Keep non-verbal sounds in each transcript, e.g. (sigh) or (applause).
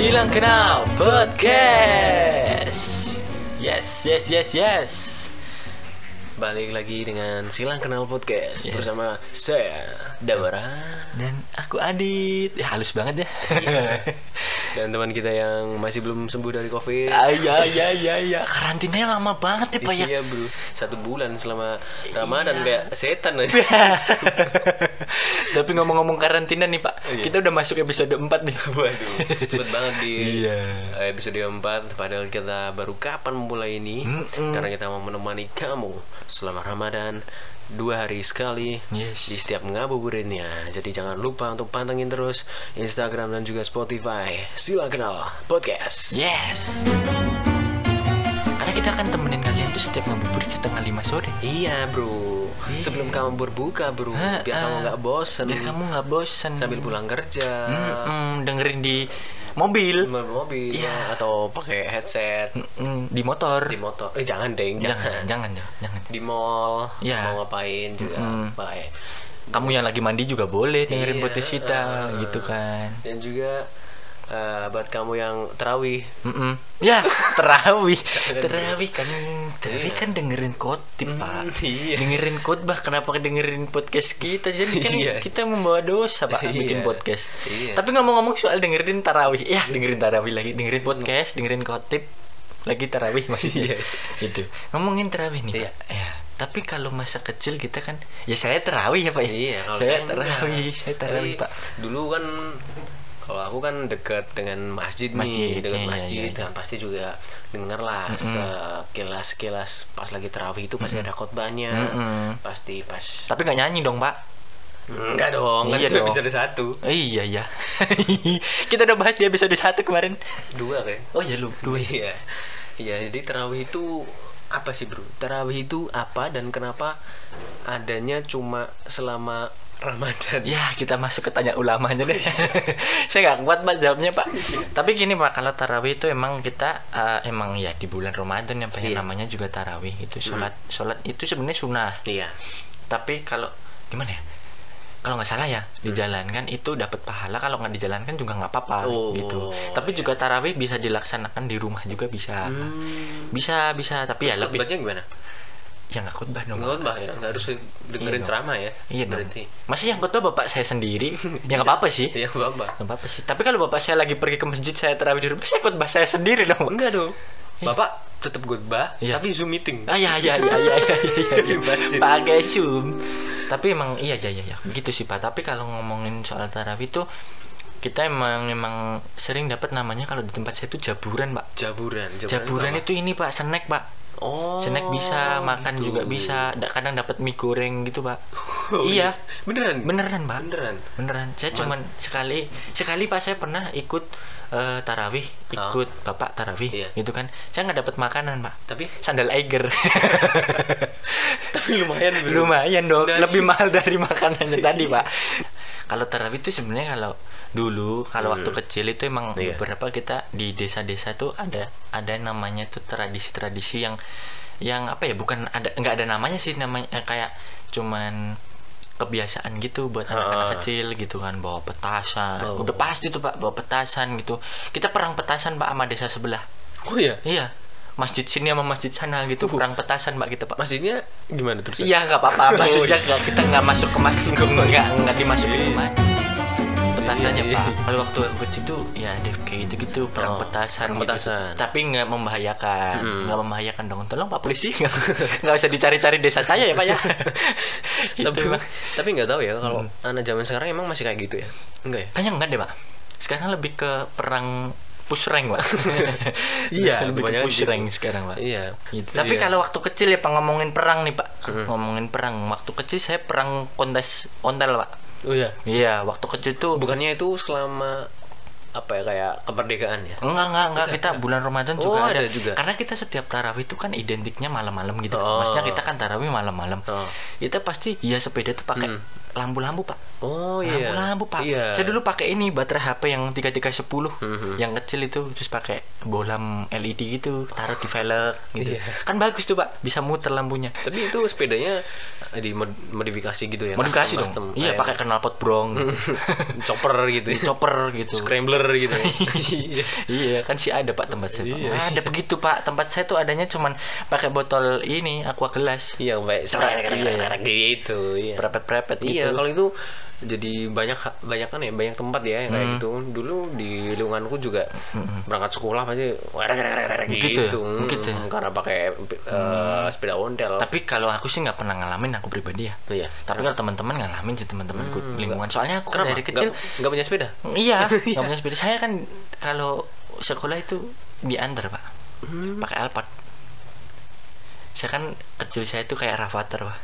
Silang Kenal Podcast. Yes, yes, yes, yes. Balik lagi dengan Silang Kenal Podcast Yes. bersama saya Dawara Dan aku Adit. Ya halus banget ya. (laughs) dan teman kita yang masih belum sembuh dari COVID. Ah, ya, ya, ya, ya. Karantinanya lama banget ya, Pak ya. Iya bro, satu bulan selama Ramadan Iya. kayak setan aja. (laughs) Tapi ngomong-ngomong karantina nih, Pak. Iya. Kita udah masuk episode 4 nih. Waduh, cepet banget di Iya. episode 4 Padahal kita baru kapan memulai ini Mm-mm. Karena kita mau menemani kamu selama Ramadan Dua hari sekali Yes. di setiap ngabuburitnya Jadi jangan lupa untuk pantengin terus Instagram dan juga Spotify Sila Kenal Podcast Yes. Karena kita akan temenin kalian tuh setiap ngabuburit setengah lima sore. Iya bro Iya. Sebelum kamu berbuka bro Ha, Biar kamu ah. nggak bosen Biar kamu nggak bosen. Sambil pulang kerja Mm-mm, dengerin di mobil, mobil Iya. Atau pakai headset Mm-mm, di motor. Di motor Eh jangan deng jangan, jangan, jangan, jangan. di mall Iya. mau ngapain juga Mm-mm. baik Kamu yang lagi mandi juga boleh dengerin Iya, podcast kita, uh, gitu kan. dan juga eh, buat kamu yang terawih Mm-mm. Ya, terawih, (laughs) terawih kan, terawih Iya. kan dengerin khotib pak, iya. dengerin khotbah. Kenapa dengerin podcast kita? Jadi kan Iya. kita membawa dosa pak bikin Iya. podcast. Iya. Tapi ngomong-ngomong soal dengerin tarawih, ya dengerin tarawih lagi, dengerin podcast, dengerin khotib, lagi tarawih maksudnya. Iya. Itu ngomongin tarawih nih Iya. pak. Ya. Tapi kalau masa kecil kita kan, ya saya tarawih ya pak. ya? iya kalau saya enggak. tarawih, saya tarawih Tapi pak. dulu kan kalau aku kan dekat dengan masjid, Masjid, nih dekat iya, iya, masjid iya. dan pasti juga dengar lah sekilas sekilas pas lagi terawih itu pasti ada khotbahnya Mm-mm. pasti pas Tapi nggak nyanyi dong pak. enggak dong kan Iya itu dong. episode satu Iya iya. (laughs) Kita udah bahas di episode satu kemarin. dua kayak Oh iya lu dua. Iya. Iya, jadi tarawih itu apa sih, Bro? Tarawih itu apa dan kenapa adanya cuma selama Ramadan? Ya kita masuk ke tanya ulamanya deh. (laughs) Saya nggak kuat pak jawabnya pak. Tapi gini pak, kalau tarawih itu emang kita eh, emang ya di bulan Ramadan yang pengen Iya. namanya juga tarawih itu sholat sholat itu sebenarnya sunnah. Iya. Tapi kalau gimana ya? Kalau nggak salah ya dijalankan itu dapat pahala. Kalau nggak dijalankan juga nggak apa-apa Oh, gitu. Tapi juga tarawih bisa dilaksanakan di rumah juga bisa. Hmm. Bisa bisa. Tapi ya lebih Khotbahnya gimana? Ya nggak khutbah dong. Enggak khotbah ya, nggak harus dengerin Iya dong. ceramah ya. Iya dong. berarti. Masih yang khutbah bapak saya sendiri. (laughs) ya nggak apa-apa sih. Iya, Bapak. Nggak apa-apa sih. Tapi kalau bapak saya lagi pergi ke masjid, saya terawih di rumah, saya khutbah saya sendiri dong. Pak. Enggak dong. Bapak tetap khotbah, Iya. tapi Zoom meeting. Ah ya ya ya ya ya ya. Di masjid. Pakai zoom. Tapi emang iya ya ya ya. Begitu sih Pak. Tapi kalau ngomongin soal tarawih itu kita emang emang sering dapat namanya kalau di tempat saya itu jaburan, Pak. Jaburan. Jaburan apa? itu ini Pak, snack, Pak. Oh. Snack bisa, makan gitu. juga bisa. Da- Kadang dapat mie goreng gitu, Pak. (laughs) Oh, iya. Beneran? Beneran, Pak. Beneran. Beneran. Saya cuman sekali sekali Pak saya pernah ikut eh, tarawih, Ah. ikut Bapak tarawih Iya. gitu kan. Saya nggak dapat makanan, Pak. Tapi Sandal Eiger. (laughs) tapi lumayan (laughs) Bro. Lumayan dong, Dari- lebih mahal dari makanannya tadi, Pak. Kalau tarawih itu sebenarnya kalau dulu kalau waktu kecil itu emang Iya. beberapa kita di desa-desa tuh ada ada namanya tuh tradisi-tradisi yang yang apa ya bukan ada nggak ada namanya sih namanya eh, kayak cuman kebiasaan gitu buat anak-anak kecil gitu kan bawa petasan Oh. udah pasti tuh pak bawa petasan gitu kita perang petasan pak sama desa sebelah Oh iya. iya masjid sini sama masjid sana gitu perang petasan pak kita pak Masjidnya gimana terus? Iya nggak apa-apa. Oh, Maksudnya iya. nggak- kita nggak masuk ke masjid, nggak nggak dimasukin ke masjid. Petasannya Iya, iya. pak. Kalau waktu aku kecil tuh ya deh kayak gitu gitu perang Oh, petasan. perang gitu. petasan. Tapi nggak membahayakan, Mm. nggak membahayakan dong. Tolong pak polisi nggak (laughs) nggak usah dicari-cari desa saya ya pak ya. (laughs) tapi Itu, Pak. tapi nggak tahu ya kalau anak zaman sekarang emang masih kayak gitu ya enggak ya Kayaknya enggak deh pak. Sekarang lebih ke perang push rank pak. (laughs) Iya, lebih ke push gitu. rank sekarang pak. iya Gitu. Tapi Iya. kalau waktu kecil ya pak ngomongin perang nih pak, Hmm. ngomongin perang. Waktu kecil saya perang kontes ontel pak. oh iya Iya, waktu kecil tuh bukannya itu selama apa ya kayak kemerdekaan ya Enggak, enggak, enggak. Kita bulan Ramadan Oh, juga ada ada. juga. Karena kita setiap tarawih itu kan identiknya malam-malam gitu. Oh. Maksudnya kita kan tarawih malam-malam. Oh. Kita pasti ya sepeda tuh pakai Hmm. Lampu-lampu, Pak. oh iya Lampu-lampu, Pak. iya Saya dulu pakai ini baterai HP yang 3310 Mhm. yang kecil itu terus pakai bolam LED gitu, taruh di velg gitu. Iya. Kan bagus tuh, Pak. Bisa muter lampunya. tapi itu sepedanya di modifikasi gitu ya Modifikasi dong. custom, Iya, kayak pakai knalpot brong gitu. (laughs) chopper gitu Di chopper gitu. scrambler gitu. (laughs) Iya. iya kan sih ada pak tempat saya Pak. Iya. ada begitu pak tempat saya tuh adanya cuman pakai botol ini aqua gelas Iya, baik. Iya. gitu. Iya. prepet-prepet gitu Iya, kalau itu jadi banyak banyak kan ya banyak tempat ya yang kayak Hmm. gitu. Dulu di lingkunganku juga berangkat sekolah pasti ya? gitu. Hmm, Begitu ya? Karena pakai eh, sepeda ontel. tapi kalau aku sih nggak pernah ngalamin aku pribadi ya Iya. tapi kalau teman-teman ngalamin sih teman-temanku lingkungan soalnya aku Kenapa? dari kecil Nggak- nggak punya sepeda? (laughs) iya (laughs) nggak punya sepeda saya kan kalau sekolah itu diantar pak Hmm. pakai Alphard saya kan kecil saya itu kayak Rafathar pak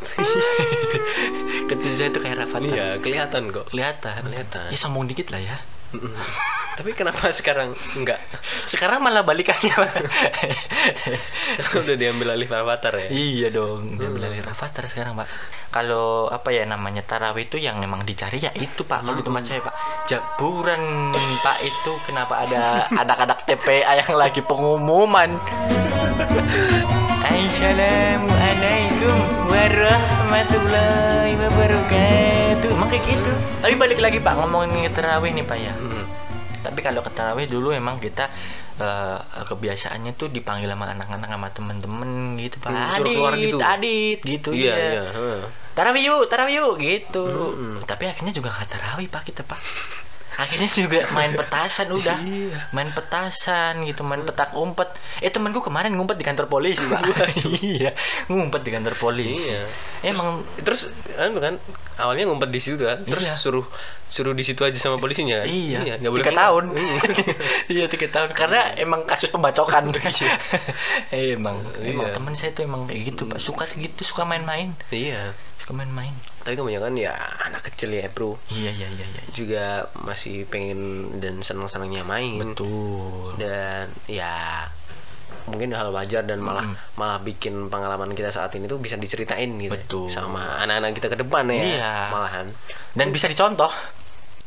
(laughs) kecil saya itu kayak Rafathar Iya, kelihatan kok. kelihatan Kelihatan. ya sombong dikit lah ya (laughs) Tapi kenapa sekarang enggak? sekarang malah balikannya. Karena udah diambil alih avatar ya. iya dong dia bilang Rafathar sekarang pak kalau apa ya namanya tarawih itu yang memang dicari ya itu pak kalau di tempat saya pak jaburan pak itu kenapa ada anak-anak TPA yang lagi pengumuman (laughs) Assalamualaikum warahmatullahi wabarakatuh Emang kayak gitu Tapi balik lagi pak ngomongin tarawih nih pak ya Hmm. tapi kalau ke tarawih dulu emang kita eh, kebiasaannya tuh dipanggil sama anak-anak sama temen-temen gitu pak Hmm, adit keluar gitu. adit gitu Iya, ya iya. heeh. tarawih yuk tarawih yuk gitu tapi akhirnya juga nggak tarawih pak kita pak akhirnya juga main petasan udah Iya. main petasan gitu main petak umpet eh temanku kemarin ngumpet di kantor polisi pak (laughs) iya ngumpet di kantor polisi Iya. emang Terus anu kan awalnya ngumpet di situ kan, terus Iya. suruh suruh di situ aja sama polisinya kan? Iya, nggak boleh tiga tahun. Iya. (laughs) iya tiga tahun karena emang kasus pembacokan. (laughs) emang, emang Iya. teman saya tuh emang kayak gitu pak, suka gitu, suka main-main, Iya. suka main-main. Tapi kebanyakan ya anak kecil ya bro Iya iya iya iya. juga masih pengen dan senang-senangnya main Betul. dan ya mungkin hal wajar dan malah malah bikin pengalaman kita saat ini tuh bisa diceritain gitu Betul. sama anak-anak kita ke depan ya Iya. malahan Dan bisa dicontoh.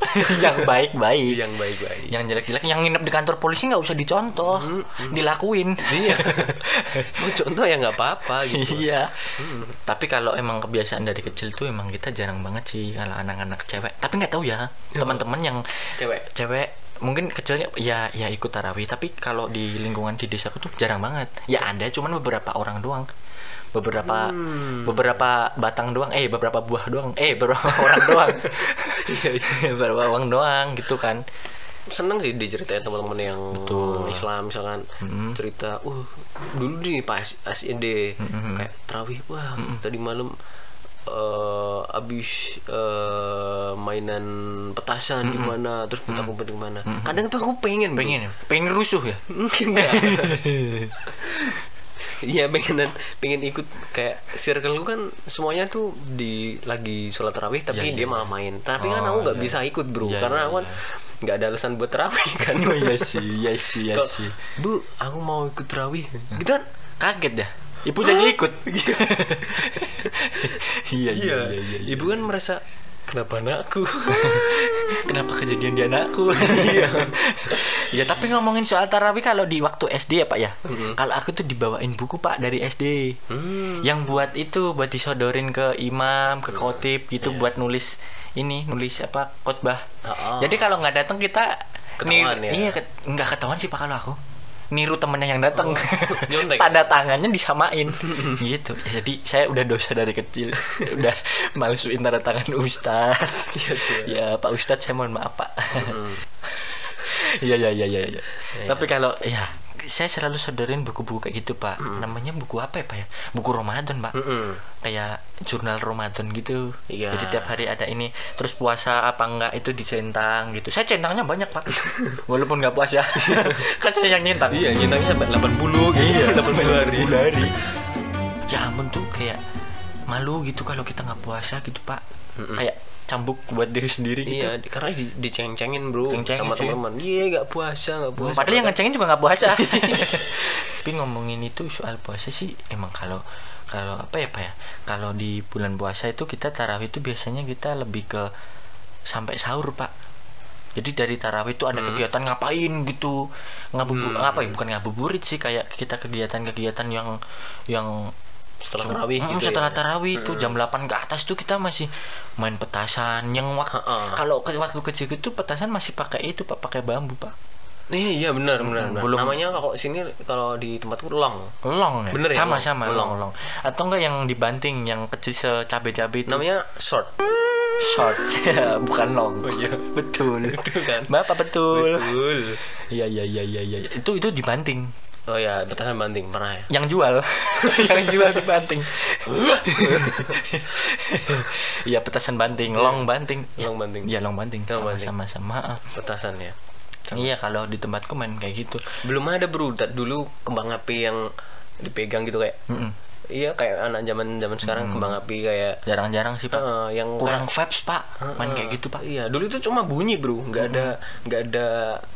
(laughs) yang baik-baik. yang baik-baik. Yang jelek-jelek, yang nginep di kantor polisi nggak usah dicontoh, dilakuin. iya. (laughs) Mau contoh ya nggak apa-apa gitu. Iya. Tapi kalau emang kebiasaan dari kecil tuh emang kita jarang banget sih kalau anak-anak cewek. Tapi nggak tahu ya teman-teman yang cewek. cewek mungkin kecilnya ya ya ikut tarawih tapi kalau di lingkungan di desaku tuh jarang banget. Ya ada cuman beberapa orang doang beberapa beberapa batang doang eh beberapa buah doang eh beberapa (laughs) orang doang. (laughs) Beberapa orang doang gitu kan. Seneng sih diceritain teman-teman yang Betul. Islam misalkan cerita uh dulu nih pas SED kayak terawih wah tadi malam eh abis eh, mainan petasan di mana terus kita kumpul di mana. Kadang tuh aku pengen bro. pengen pengen rusuh ya. (laughs) (laughs) Iya pengen pengen ikut kayak circle lu kan semuanya tuh di lagi sholat tarawih tapi Iya, iya, dia malah main. Tapi kan Oh, aku nggak iya. bisa ikut bro Iya, karena iya, aku kan iya. nggak ada alasan buat tarawih kan. oh iya sih iya sih iya sih Bu, aku mau ikut tarawih. Gitu kan? kaget ya ibu jadi ikut (laughs) iya iya iya iya Ibu kan merasa kenapa anakku? (laughs) kenapa kejadian di anakku iya ya tapi ngomongin soal tarawih kalau di waktu SD ya pak ya. Kalau aku tuh dibawain buku pak dari SD Hmm. yang buat itu buat disodorin ke imam ke khotib gitu buat nulis ini nulis apa khotbah. Oh. jadi kalau nggak datang kita Ketahuan ya? iya ket- nggak ketahuan sih pak kalau aku. Niru temennya yang datang nyontek. (laughs) tanda tangannya disamain. Gitu. Jadi saya udah dosa dari kecil. (laughs) Udah malesuin tanda tangan ustad Iya, tuh. ya pak ustad saya mohon maaf pak (laughs) Iya iya iya iya. iya. Tapi kalau ya saya selalu sodorin buku-buku kayak gitu pak. Namanya buku apa ya pak ya? Buku Ramadan pak. Mm-mm. Kayak jurnal Ramadan gitu. Iya. Jadi tiap hari ada ini. Terus puasa apa enggak itu dicentang gitu. Saya centangnya banyak pak. (laughs) Walaupun nggak puasa. (laughs) kan saya yang nyentang. Iya, nyentangnya sampai 80 gitu. Iya, (laughs) 80 hari. hari. Ya ampun tuh kayak malu gitu kalau kita nggak puasa gitu pak. Kayak cambuk buat diri sendiri gitu. Iya, karena di- diceng-cengin bro Ceng-cengin, sama teman-teman. Iya, nggak puasa, nggak puasa. Padahal yang ngecengin juga nggak puasa. (laughs) Tapi ngomongin itu soal puasa sih emang kalau kalau apa ya pak ya kalau di bulan puasa itu kita tarawih itu biasanya kita lebih ke sampai sahur pak. Jadi dari tarawih itu ada kegiatan ngapain gitu ngabubu apa ya bukan ngabuburit sih kayak kita kegiatan-kegiatan yang yang setelah Cuma- tarawih Mm, gitu setelah ya. tarawih itu jam 8 ke atas tuh kita masih main petasan yang wak- Ha-ha. kalau ke waktu kecil itu petasan masih pakai itu pak pakai bambu pak Iya, iya benar benar. benar. belum- Namanya kalau sini kalau di tempatku long. long ya Bener ya, sama sama Long. long long atau enggak yang dibanting yang kecil secabe cabe itu Namanya short. short (laughs) bukan long Oh, iya. betul Betul kan? bapak betul Betul. iya iya iya iya iya itu itu dibanting Oh ya, petasan banting pernah ya. yang jual (laughs) yang jual dibanting iya petasan banting long banting Long banting. iya long banting Long sama banting. sama sama ah. Petasan ya. iya kalau di tempatku main kayak gitu Belum ada bro. Dulu kembang api yang dipegang gitu kayak. Mm-mm. Iya kayak anak zaman zaman sekarang kembang api kayak jarang-jarang sih pak eh, yang kurang kayak- vibes pak main kayak gitu pak Iya, dulu itu cuma bunyi, Bro. nggak ada nggak ada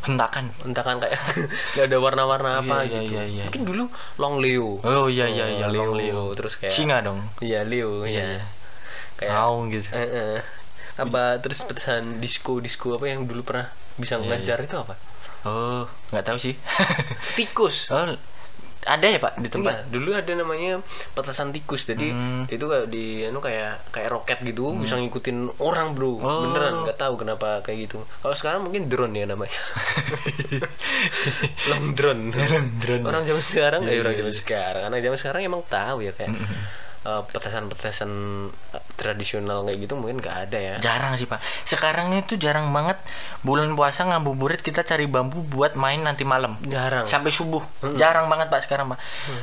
hentakan entakan kayak (laughs) nggak ada warna-warna apa Iya, iya, gitu. iya, iya. Mungkin dulu long Leo. oh iya iya iya Leo, long Leo terus kayak singa dong Iya, Leo, Iya, iya. iya. Kayak Ngaung gitu Eh, eh. apa terus petasan disco disco apa yang dulu pernah bisa Iya, ngajar itu apa? oh nggak tahu sih Tikus. (laughs) oh ada ya pak di tempat Iya, dulu ada namanya petasan tikus. Jadi Hmm. itu kayak di anu kayak kayak roket gitu, bisa ngikutin orang, Bro. Oh. Beneran nggak tahu kenapa kayak gitu. Kalau sekarang mungkin drone ya namanya. (laughs) Long drone. drone. Orang zaman sekarang, Iya, eh orang iya, zaman iya. sekarang, anak zaman sekarang emang tahu ya kayak eh, petasan-petasan eh, tradisional kayak gitu mungkin nggak ada ya. jarang sih pak sekarang itu jarang banget bulan puasa ngabuburit kita cari bambu buat main nanti malam Jarang. sampai subuh jarang banget pak sekarang pak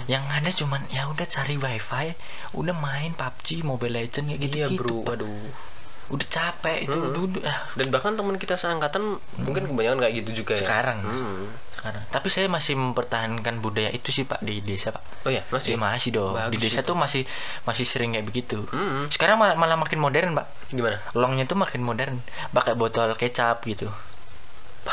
yang ada cuman ya udah cari wifi udah main PUBG Mobile Legend kayak gitu iya, gitu Bro. Waduh. Udah capek itu duduk ah, Dan bahkan teman kita seangkatan mungkin kebanyakan kayak gitu juga ya. sekarang Hmm. sekarang tapi saya masih mempertahankan budaya itu sih pak di desa pak Oh ya, masih. Iya, masih dong di Bagus desa itu. tuh masih masih sering kayak begitu Hmm. sekarang malah, malah makin modern pak Gimana? longnya tuh makin modern pakai botol kecap gitu (laughs)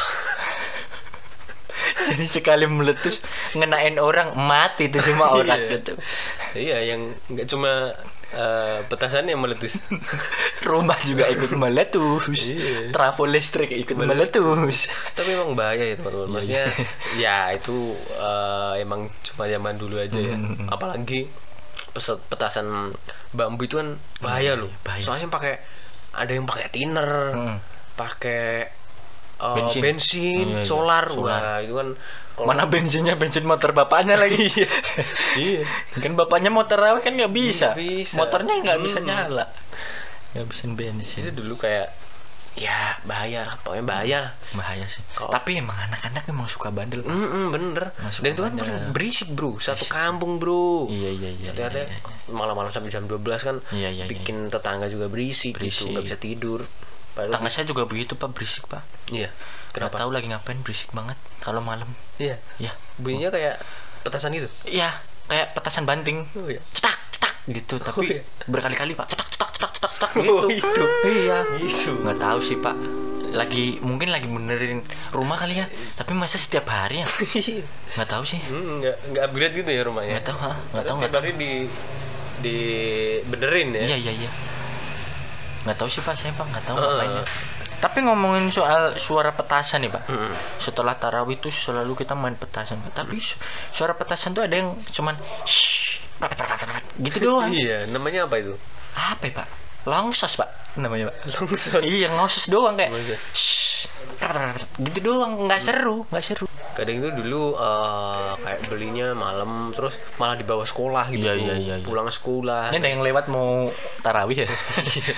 jadi sekali meletus ngenain orang mati itu semua orang Iya. gitu Iya, yang nggak cuma eh, petasan yang meletus. (laughs) rumah juga ikut meletus Iya. trafo listrik ikut meletus Tapi emang bahaya ya teman-teman. Maksudnya ya itu eh, emang cuma zaman dulu aja ya. Apalagi peset petasan bambu itu kan bahaya loh. bahaya Soalnya pakai ada yang pakai thinner, Mm. pakai eh, Bensin. bensin, Iya, iya. solar. Solar. Wah, itu kan kalau- mana bensinnya bensin motor bapaknya lagi Iya. kan bapaknya motor awet kan nggak bisa. Nggak bisa. motornya nggak bisa Hmm. nyala ngabisin Itu bensin dulu kayak ya bahaya lah, pokoknya bahaya lah. bahaya sih Kalau- tapi emang anak-anak emang suka bandel Pak. Mm-mm, bener. Masuk Dan itu kan bandar. berisik bro, satu Berisik. kampung bro. iya iya iya, iya, Ada iya, iya. malam-malam sampai jam 12 kan Iya, iya, iya. bikin tetangga juga berisik, Berisik. gitu, nggak bisa tidur. Padahal Tetangga saya juga begitu pak berisik pak Iya. Kenapa? tahu lagi ngapain berisik banget kalau malam Iya. ya Bunyinya kayak petasan itu. iya kayak petasan banting Oh, iya. cetak cetak gitu tapi iya. berkali-kali pak cetak cetak cetak cetak cetak Oh, gitu itu. iya Gitu. nggak tahu sih pak lagi mungkin lagi benerin rumah kali ya tapi masa setiap hari ya (laughs) nggak tahu sih Hmm, nggak upgrade gitu ya rumahnya. nggak tahu ha nggak tahu nggak tahu di di benerin ya. iya iya iya nggak tahu sih pak saya pak nggak tahu Heeh. ngapain ya. Tapi ngomongin soal suara petasan nih pak Mm-mm. setelah tarawih tuh selalu kita main petasan Pak. tapi su- suara petasan tuh ada yang cuman shh, gitu doang Iya, namanya apa itu? apa ya pak longsos pak namanya pak Longsos. iya ngosos doang kayak Maksudnya? shh, gitu doang nggak seru nggak seru Kadang itu dulu eh, kayak belinya malam terus malah dibawa sekolah gitu. Iya, iya, iya, iya. Pulang sekolah. ini ada yang lewat mau tarawih ya (laughs)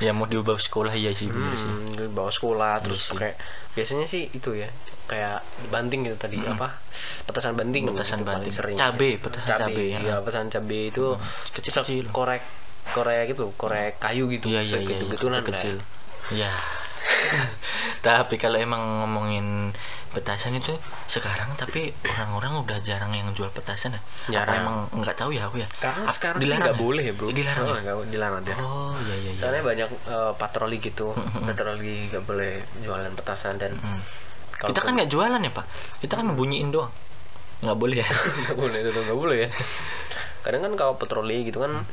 ya mau dibawa sekolah iya sih bener sih Hmm, dibawa sekolah terus sih. pakai biasanya sih itu ya kayak banting gitu tadi apa petasan banting Petasan itu paling banting. sering Cabe, petasan cabe, ya. iya petasan cabe itu Kecil-kecil. se- korek korek gitu korek kayu gitu iya iya iya gitu iya, gituan kecil ya tapi kalau emang ngomongin petasan itu sekarang tapi orang-orang udah jarang yang jual petasan ya? Apa Jarang. emang nggak tahu ya aku ya? Karena Ap- sekarang dilarang nggak ya? boleh ya bro. Dilarang Oh, ya? dilarang ya. Oh iya iya iya. Soalnya banyak eh, patroli gitu patroli nggak boleh jualan petasan dan kita kan nggak jualan ya pak? Kita kan bunyiin doang. Nggak boleh ya? (laughs) Nggak boleh itu nggak boleh ya. (laughs) Kadang kan kalau patroli gitu kan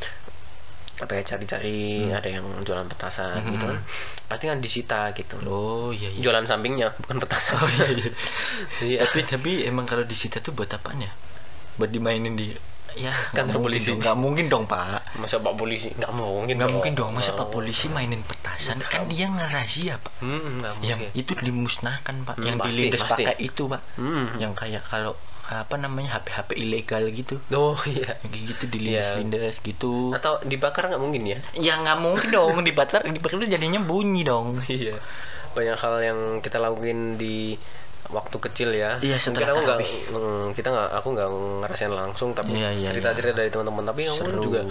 apa ya cari-cari Hmm. ada yang jualan petasan gitu kan. Pasti kan disita gitu. Oh iya iya. Jualan sampingnya bukan petasan. Oh, iya, iya. (laughs) Iya. tapi tapi emang kalau disita tuh buat apaan ya? Buat dimainin di ya Kantor polisi. nggak mungkin dong pak. Masa pak polisi? Nggak mungkin nggak mungkin dong. Masa pak Oh. polisi mainin petasan? Kan dia ngerazia pak. Hmm, yang itu dimusnahkan pak. Hmm, yang pasti, dilindas pasti. pakai itu pak. Hmm. yang kayak kalau apa namanya HP HP ilegal gitu. Oh iya. Yang kayak gitu dilindas-lindas gitu. Atau dibakar nggak mungkin ya? Ya nggak mungkin dong. Dibakar dibakar itu jadinya bunyi dong. Iya. Banyak hal yang kita lakuin di waktu kecil ya. Iya, setelah mungkin aku nggak tarawih. mm, kita nggak aku nggak ngerasain langsung tapi Iya, iya, cerita-cerita dari teman-teman. Tapi aku Seru. juga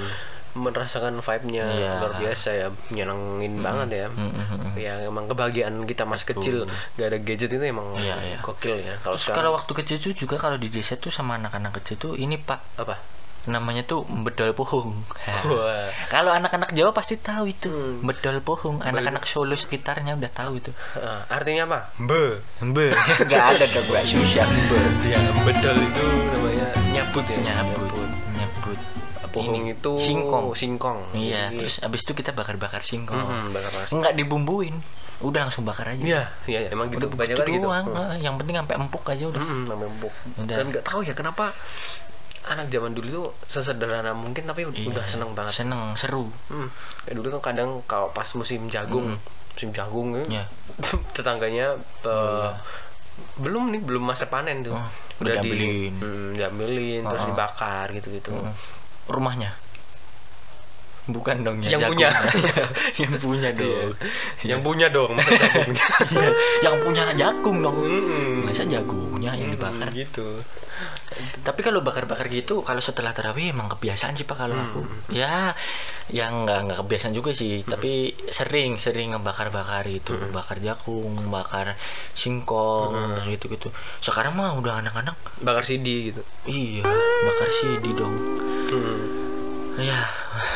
merasakan vibe-nya Iya. luar biasa ya nyenengin banget ya mm, mm, mm. ya emang kebahagiaan kita masih kecil gak ada gadget itu emang Iya, iya. gokil ya kalau Terus sekarang kalau waktu kecil tuh juga kalau di desa tuh sama anak-anak kecil tuh ini pak apa namanya tuh bedol pohong. (laughs) Wah. (laughs) kalau anak-anak Jawa pasti tahu itu Hmm. bedol pohong. Anak-anak Solo sekitarnya udah tahu itu. Ah, artinya apa be Embe, (laughs) nggak ada dong gak susah embe. ya bedal itu namanya nyabut ya nyabut. Pohong Ini, itu singkong. singkong Iya, Jadi- terus abis itu kita bakar-bakar singkong. Hmm, bakar bakar Nggak dibumbuin, udah langsung bakar aja. Iya, iya, emang gitu Udah kebanyakan begitu gitu. doang. Hmm. Yang penting sampai empuk aja udah. Hmm, sampai empuk. Udah. Dan nggak tahu ya kenapa anak zaman dulu tuh sesederhana mungkin tapi Iya. udah seneng banget. Seneng, seru. Hmm. Kayak dulu kan kadang kalau pas musim jagung, musim jagung ya, Ya. (laughs) tetangganya eh, belum nih belum masa panen tuh. Oh, udah di- diambilin. hmm, diambilin terus Oh. dibakar gitu-gitu. Mm. Rumahnya. Bukan dong ya. Yang punya. jagungnya. (laughs) yang punya dong. Yang punya dong. (laughs) Iya, yang punya jagung dong. Masa jagungnya yang dibakar. gitu. Tapi kalau bakar-bakar gitu, kalau setelah tarawih emang kebiasaan sih pak kalau aku. Ya, yang nggak nggak kebiasaan juga sih. Tapi sering sering ngebakar-bakar itu, Hmm. bakar jagung, bakar singkong, gitu gitu. Sekarang mah udah anak-anak, Bakar CD gitu. iya bakar CD dong. Hmm. Ya,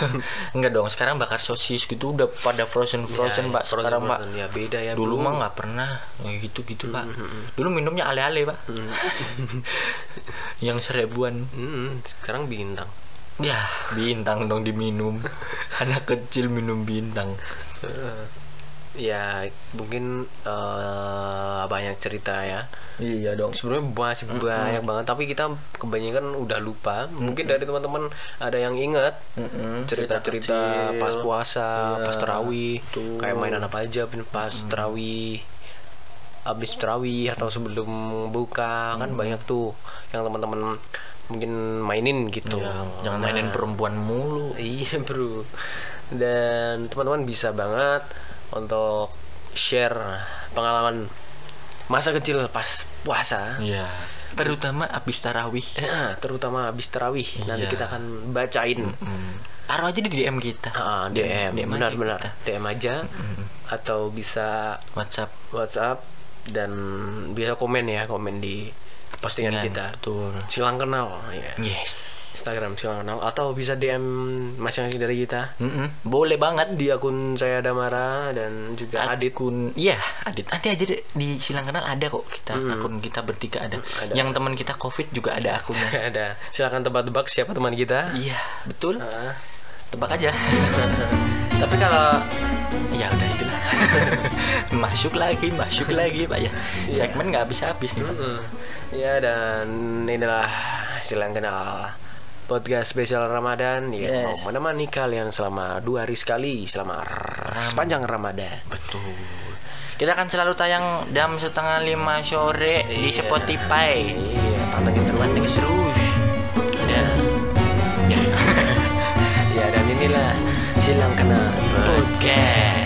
(laughs) enggak dong. Sekarang bakar sosis gitu udah pada frozen frozen Ya, pak. frozen, Sekarang pak. ya beda ya. Dulu bro. mah nggak pernah kayak gitu gitu pak. Dulu minumnya ale-ale pak. (laughs) Yang seribuan. Hmm, sekarang bintang. Ya bintang dong diminum. (laughs) Anak kecil minum bintang. Ya mungkin eh, banyak cerita ya. Iya dong. sebenarnya masih banyak banget tapi kita kebanyakan udah lupa. Mungkin dari teman-teman ada yang ingat Mm-mm, cerita-cerita cerita kecil. pas puasa Iya, pas terawih. kayak mainan apa aja pas terawih habis terawih atau sebelum buka kan banyak tuh yang teman-teman mungkin mainin gitu. Ya, jangan Nah, mainin perempuan mulu. Iya bro. Dan teman-teman bisa banget Untuk share pengalaman Masa kecil pas puasa Iya. Terutama abis tarawih. Ya, Terutama habis terawih Nanti Iya. kita akan bacain Mm. Taruh aja di DM kita. Ah, DM, DM aja benar-benar. DM aja Atau bisa WhatsApp WhatsApp Dan bisa komen ya Komen di postingan kita Betul. Silang kenal ya. Yes. Instagram silang kenal Atau bisa DM masing-masing dari kita. Mm-mm, Boleh banget. di akun saya Damara dan juga Adit. akun iya Adit. Nanti aja deh di silang kenal ada kok kita. Akun kita bertiga ada, ada. yang teman kita covid juga ada akunnya. (laughs) Ada. Silakan tebak-tebak siapa teman kita. Iya betul. Ah, tebak aja. (laughs) Tapi kalau ya udah itulah. (laughs) Masuk lagi masuk lagi pak ya. Segmen nggak habis habis nih Pak. mm. ya dan inilah silang kenal podcast spesial Ramadan. Yang Yes. mau menemani kalian selama dua hari sekali selama r- sepanjang Ramadan. Betul. Kita akan selalu tayang jam setengah lima sore di Iya. Spotify. Iya pantengin terus. Pantengin terus. Ya ya ya dan inilah silang kenal podcast